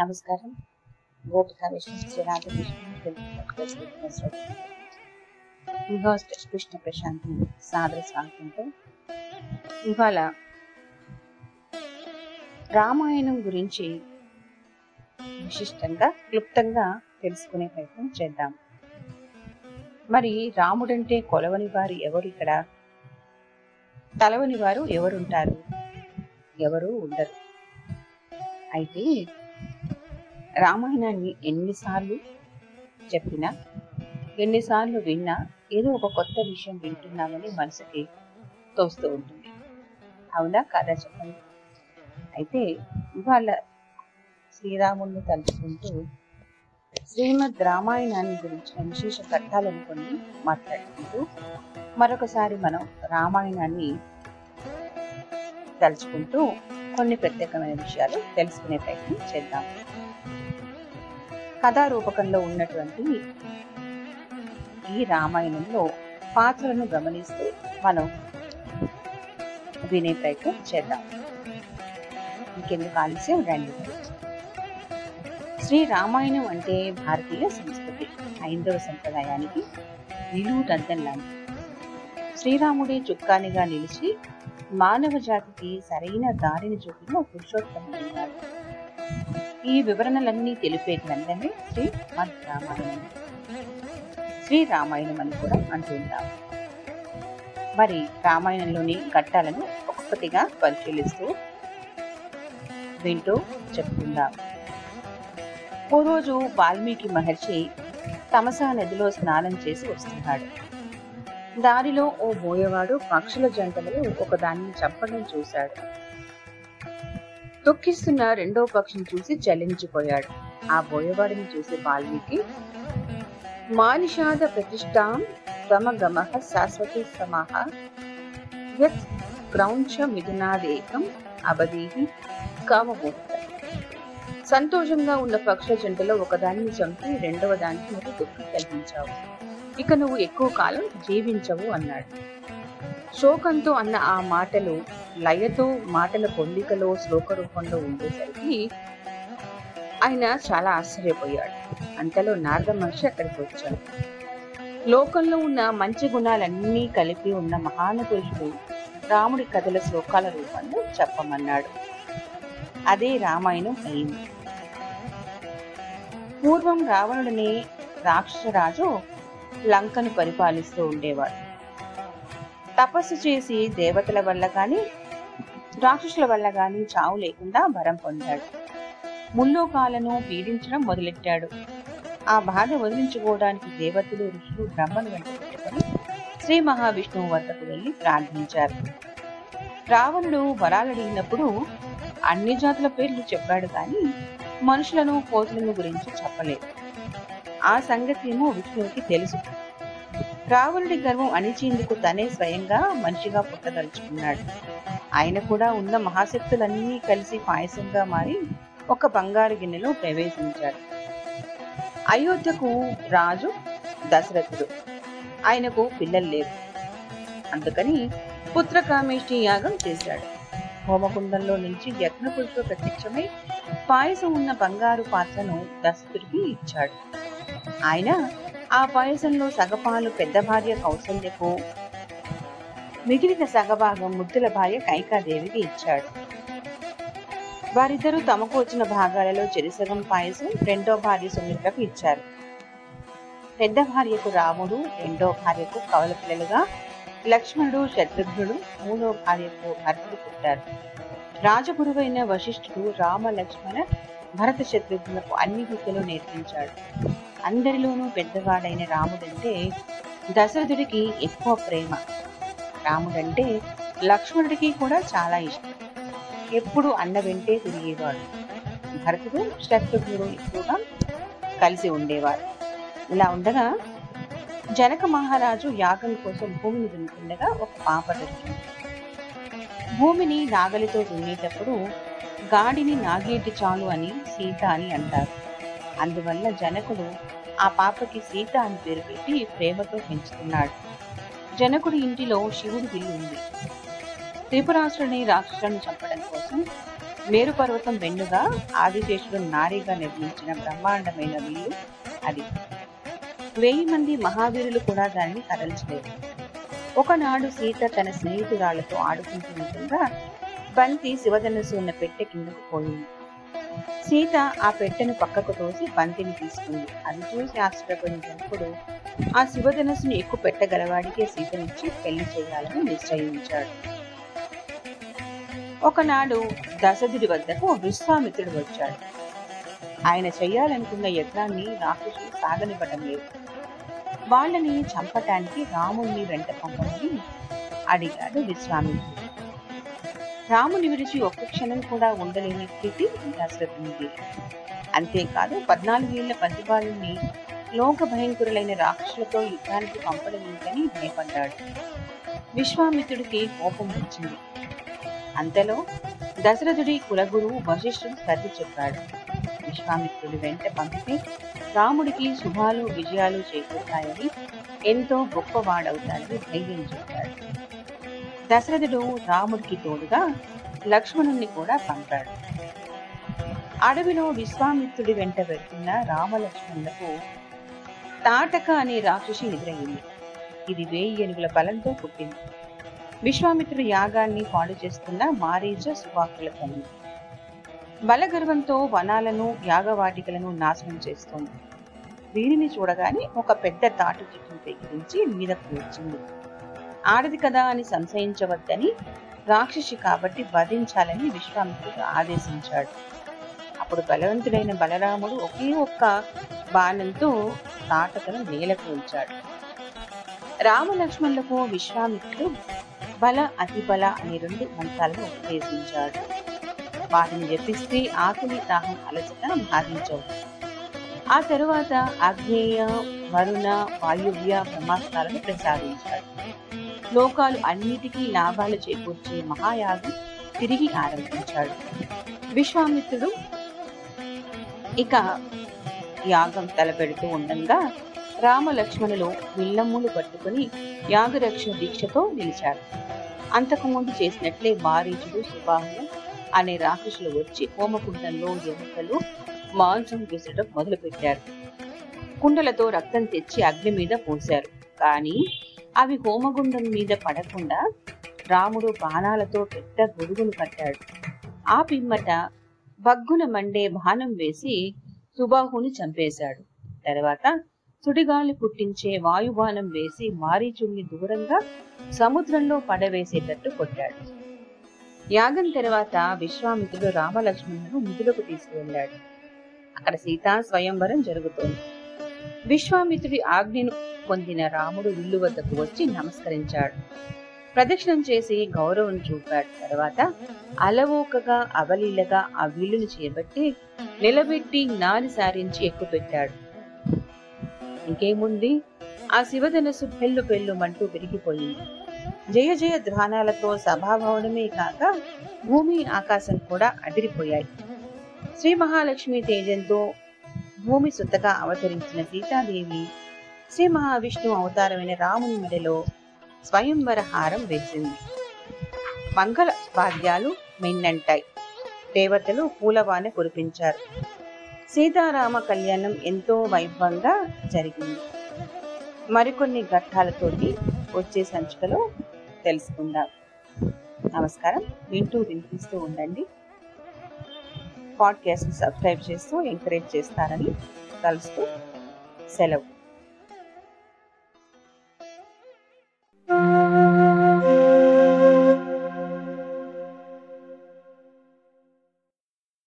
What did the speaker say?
నమస్కారం. గోపిక విష్ణు శ్రీ హోస్ట్ కృష్ణ ప్రశాంత్ సాదర స్వాగతంతో ఇవాళ రామాయణం గురించి విశిష్టంగా క్లుప్తంగా తెలుసుకునే ప్రయత్నం చేద్దాం. మరి రాముడంటే కొలవని వారు ఎవరు ఇక్కడ? తలవని వారు ఎవరుంటారు? ఎవరు ఉండరు. అయితే రామాయణాన్ని ఎన్నిసార్లు చెప్పినా ఎన్నిసార్లు విన్నా ఏదో ఒక కొత్త విషయం వింటున్నామని మనసుకి తోస్తూ ఉంటుంది. అవునా కదా చెప్పండి? అయితే ఇవాళ శ్రీరాముడిని తలుచుకుంటూ శ్రీమద్ రామాయణాన్ని గురించిన విశేష కథాలను కొన్ని మాట్లాడుకుంటూ మరొకసారి మనం రామాయణాన్ని తలుచుకుంటూ కొన్ని ప్రత్యేకమైన విషయాలు తెలుసుకునే ప్రయత్నం చేద్దాం. కథారూపకంలో ఉన్నటువంటి ఈ రామాయణంలో పాత్రలను గమనిస్తూ మనం వినే ప్రయత్నం చేద్దాం. ఇంకెందుకు ఆలస్యం? రండి. శ్రీ రామాయణం అంటే భారతీయ సంస్కృతి. హైందవ సంప్రదాయానికి నిలువుటద్దం లాంటి శ్రీరాముడే చుక్కానిగా నిలిచి మానవ జాతికి సరైన దారిని చూపిన పురుషోత్తముడైనాడు ఈ వివరణలన్నీ తెలిపే గ్రంథమే శ్రీ రామాయణం శ్రీ రామాయణం అని కూడా అంటుంటాం మరి రామాయణంలోని ఘట్టాలను ఒక్కొక్కటిగా పరిశీలిస్తూ వింటూ చెప్పుకుందాం. ఓ రోజు వాల్మీకి మహర్షి తమసా నదిలో స్నానం చేసి వస్తున్నాడు. దారిలో ఓ బోయవాడు పక్షుల జంటలో ఒకదాన్ని చంపడం చూశాడు. తొక్కిస్తున్న రెండో పక్షిని చూసి చలించిపోయాడు. ఆ బోయవాడిని చూసి వాల్మీకి మానిషాద ప్రతిష్టాం గమ శాశ్వతి సమాహ యత్ క్రౌంచ మిథునాదేకం అబదీహి కామమూర్త సంతోషంగా ఉన్న పక్షుల జంటలో ఒకదాన్ని చంపి రెండవ దానికి నువ్వు దుఃఖం కలిగించావు. ఇక నువ్వు ఎక్కువ కాలం జీవించవు అన్నాడు. శోకంతో అన్న ఆ మాటలు లయతో మాటల పొందికలో శ్లోక రూపంలో ఉండేసరికి ఆయన చాలా ఆశ్చర్యపోయాడు. అంతలో నారద మహర్షి అక్కడికి వచ్చాడు. లోకంలో ఉన్న మంచి గుణాలన్నీ కలిపి ఉన్న మహానుపురుషుడు రాముడి కథల శ్లోకాల రూపంలో చెప్పమన్నాడు. అదే రామాయణం అయింది. పూర్వం రావణుడిని రాక్షసరాజు లంకను పరిపాలిస్తూ ఉండేవాడు తపస్సు చేసి దేవతల వల్ల గాని రాక్షసుల వల్ల గాని చావు లేకుండా వరం పొందాడు. ముల్లోకాలను పీడించడం మొదలెట్టాడు. ఆ బాధ వదిలించుకోవడానికి దేవతలు ఋషులు బ్రహ్మను వెంట పెట్టుకుని శ్రీ మహావిష్ణువు వద్దకు వెళ్ళి ప్రార్థించారు. రావణుడు వరాలడిగినప్పుడు అన్ని జాతుల పేర్లు చెప్పాడు కానీ మనుషులను కోతులను గురించి చెప్పలేదు. ఆ సంగతి ఏమో విష్ణువుకి తెలుసు. రావణుడి గర్వం అణిచేందుకు తనే స్వయంగా మనిషిగా పుట్టదలుచుకున్నాడు. ఆయన కూడా ఉన్న మహాశక్తులన్నీ కలిసి పాయసంగా మారి ఒక బంగారు గిన్నెలో ప్రవేశించాడు. అయోధ్యకు రాజు దశరథుడు. ఆయనకు పిల్లలు లేరు. అందుకని పుత్రకామేష్టి యాగం చేశాడు. హోమకుండంలో నుంచి యజ్ఞపురుషుడు ప్రత్యక్షమై పాయసం ఉన్న బంగారు పాత్రను దశరథుడికి ఇచ్చాడు. ఆయన ఆ పాయసంలో సగపాలు పెద్ద భార్య కౌసల్యకు మిగిలిన సగభాగం ముద్దుల భార్య కైకాదేవికి ఇచ్చాడు. వారిద్దరూ తమకు వచ్చిన భాగాలలో చెరిసగం పాయసం రెండో భార్య సుమిత్రకు ఇచ్చారు. పెద్ద భార్యకు రాముడు రెండో భార్యకు కవల పిల్లలుగా లక్ష్మణుడు శత్రుఘ్నుడు మూడో భార్యకు భరతుడు పుట్టారు. రాజగురువైన వశిష్ఠుడు రామ లక్ష్మణ భరత శత్రుఘ్నులకు అన్ని విద్యలు నేర్పించాడు. అందరిలోనూ పెద్దవాడైన రాముడంటే దశరథుడికి ఎక్కువ ప్రేమ. రాముడంటే లక్ష్మణుడికి కూడా చాలా ఇష్టం. ఎప్పుడు అన్న వెంటే తిరిగేవాడు. భరతుడు శత్రుఘ్నుడు ఎక్కువగా కలిసి ఉండేవారు. ఇలా ఉండగా జనక మహారాజు యాగం కోసం భూమిని దున్నుతుండగా ఒక పాప దొరికింది. భూమిని నాగలితో దున్నేటప్పుడు గాడిని నాగేటి చాలు అని సీత అని అంటారు. అందువల్ల జనకుడు ఆ పాపకి సీత అని పేరు పెట్టి ప్రేమతో పెంచుతున్నాడు. జనకుడి ఇంటిలో శివుడి విల్లు ఉంది. త్రిపురాసురుని రాక్షసులను చంపడం కోసం మేరు పర్వతం వెన్నుగా ఆదిశేషుడు నారీగా నిర్మించిన బ్రహ్మాండమైన విల్లు అది. వెయ్యి మంది మహావీరులు కూడా దానిని కదల్చలేదు ఒకనాడు సీత తన స్నేహితురాలతో ఆడుకుంటూ ఉండగా బంతి శివధనుసు ఉన్న పెట్టె కిందకు పోయింది. సీత ఆ పెట్టెను పక్కకు తోసి బంతిని తీసుకుంది. అది చూసి ఆశ్చర్యపోయిన జనకుడు ఆ శివధనస్సును ఎక్కువ పెట్టగలవాడికే సీతనిచ్చి పెళ్ళి చేయాలని నిశ్చయించాడు. ఒకనాడు దశదుడి వద్దకు విశ్వామిత్రుడు వచ్చాడు. ఆయన చేయాలనుకున్న యజ్ఞాన్ని రాక్షసులు సాగనివ్వడం లేదు. వాళ్ళని చంపటానికి రాముణ్ణి వెంట పంపమని అడిగాడు విశ్వామిత్రుడు. రాముని విడిచి ఒక్క క్షణం కూడా ఉండలేని స్థితి దాశరథునిది అంతేకాదు పద్నాలుగేళ్ళ పసిబాలుని లోక భయంకరులైన రాక్షసులతో యుద్ధానికి పంపడం భయపడ్డాడు. విశ్వామిత్రుడికి కోపం వచ్చింది. అంతలో దశరథుడి కులగురువు వశిష్ఠుడు సర్ది చెప్పాడు. విశ్వామిత్రుడి వెంట పంపితే రాముడికి శుభాలు విజయాలు చేకూరుతాయని ఎంతో గొప్పవాడవుతాడని ధైర్యం చెప్పాడు. దశరథుడు రాముడికి తోడుగా లక్ష్మణుణ్ణి కూడా పంపాడు. అడవిలో విశ్వామిత్రుడి వెంట వెళ్తున్న రామలక్ష్మణులకు తాటక అనే రాక్షసి ఎదురయ్యింది ఇది వేయి ఏనుగుల బలంతో పుట్టింది. విశ్వామిత్రుడి యాగాన్ని పాడు చేస్తున్న మారీజ సువాకుల పని. బలగర్వంతో వనాలను యాగవాటికలను నాశనం చేస్తోంది. వీరిని చూడగానే ఒక పెద్ద తాటి చెట్టును తెగించి మీదకు వచ్చింది ఆడది కదా అని సంశయించవద్దని రాక్షసి కాబట్టి వధించాలని విశ్వామిత్రుడు ఆదేశించాడు. అప్పుడు బలవంతుడైన బలరాముడు ఒకే ఒక్క బాణంతో తాటకను నేలకు ఉంచాడు. రామలక్ష్మణులకు విశ్వామిత్రుడు బల అతిబల అనే రెండు మంత్రాలను ఉపదేశించాడు. వాటిని జపిస్తే ఆకలి దాహం అలసట భావించవు ఆ తరువాత ఆగ్నేయ వరుణ వాయువ్య బ్రహ్మాస్త్రాలను ప్రసాదించాడు. లోకాలు అన్నిటికీ లాభాలు చేకూర్చే మహాయాగం తిరిగి ఆరంభించాడు. విశ్వామిత్రుడు ఇక యాగం తలపెడుతూ ఉండగా రామలక్ష్మణులు విల్లమ్ములు పట్టుకుని యాగరక్షణ దీక్షతో నిలిచారు. అంతకుముందు చేసినట్లే మారీచుడు సుబాహులు అనే రాక్షసులు వచ్చి హోమకుండంలో ఎముకలు మాంసం విసరడం మొదలుపెట్టారు. కుండలతో రక్తం తెచ్చి అగ్ని మీద పోశారు. కానీ అవి హోమగుండం మీద పడకుండా రాముడు బాణాలతో పెద్ద గొడుగును కట్టాడు. ఆ పిమ్మట బగ్గున మండే బాణం వేసి సుబాహుని చంపేశాడు. తర్వాత సుడిగాలి పుట్టించే వాయుబాణం వేసి మారీచుణ్ణి దూరంగా సముద్రంలో పడవేసేటట్టు కొట్టాడు. యాగం తర్వాత విశ్వామిత్రుడు రామలక్ష్మణులను ముదులకు తీసుకువెళ్ళాడు. అక్కడ సీతా స్వయంవరం జరుగుతోంది. విశ్వామిత్రుడి ఆజ్ఞను పొందిన రాముడు ఇల్లు వద్దకు వచ్చి నమస్కరించాడు. ప్రదక్షిణం చేసి గౌరవం చూపాడు. తర్వాత అలవోకగా అవలీలగా ఆ విల్లును చేపట్టి నిలబెట్టి నాని సారించి ఎక్కుపెట్టాడు. ఇంకేముంది? ఆ శివధనస్సు పెళ్ళు పెళ్ళుమంటూ విరిగిపోయింది. జయ జయ ధ్వానాలతో సభాభవనమే కాక భూమి ఆకాశం కూడా అదిరిపోయాయి. శ్రీ మహాలక్ష్మి తేజంతో భూమి సుత్తగా అవతరించిన సీతాదేవి శ్రీ మహావిష్ణువు అవతారమైన రాముని మెడలో స్వయంవర హారం వేసింది. మంగళ వాద్యాలు మిన్నంటాయి. దేవతలు పూలవాన కురిపించారు. సీతారామ కళ్యాణం ఎంతో వైభవంగా జరిగింది. మరికొన్ని ఘట్టాలతోటి వచ్చే సంచికలో తెలుసుకుందాం. నమస్కారం. వింటూ వినిపిస్తూ ఉండండి. పాడ్కాస్ట్ సబ్స్క్రైబ్ చేస్తూ ఎంకరేజ్ చేస్తారని కలుస్తూ సెలవు.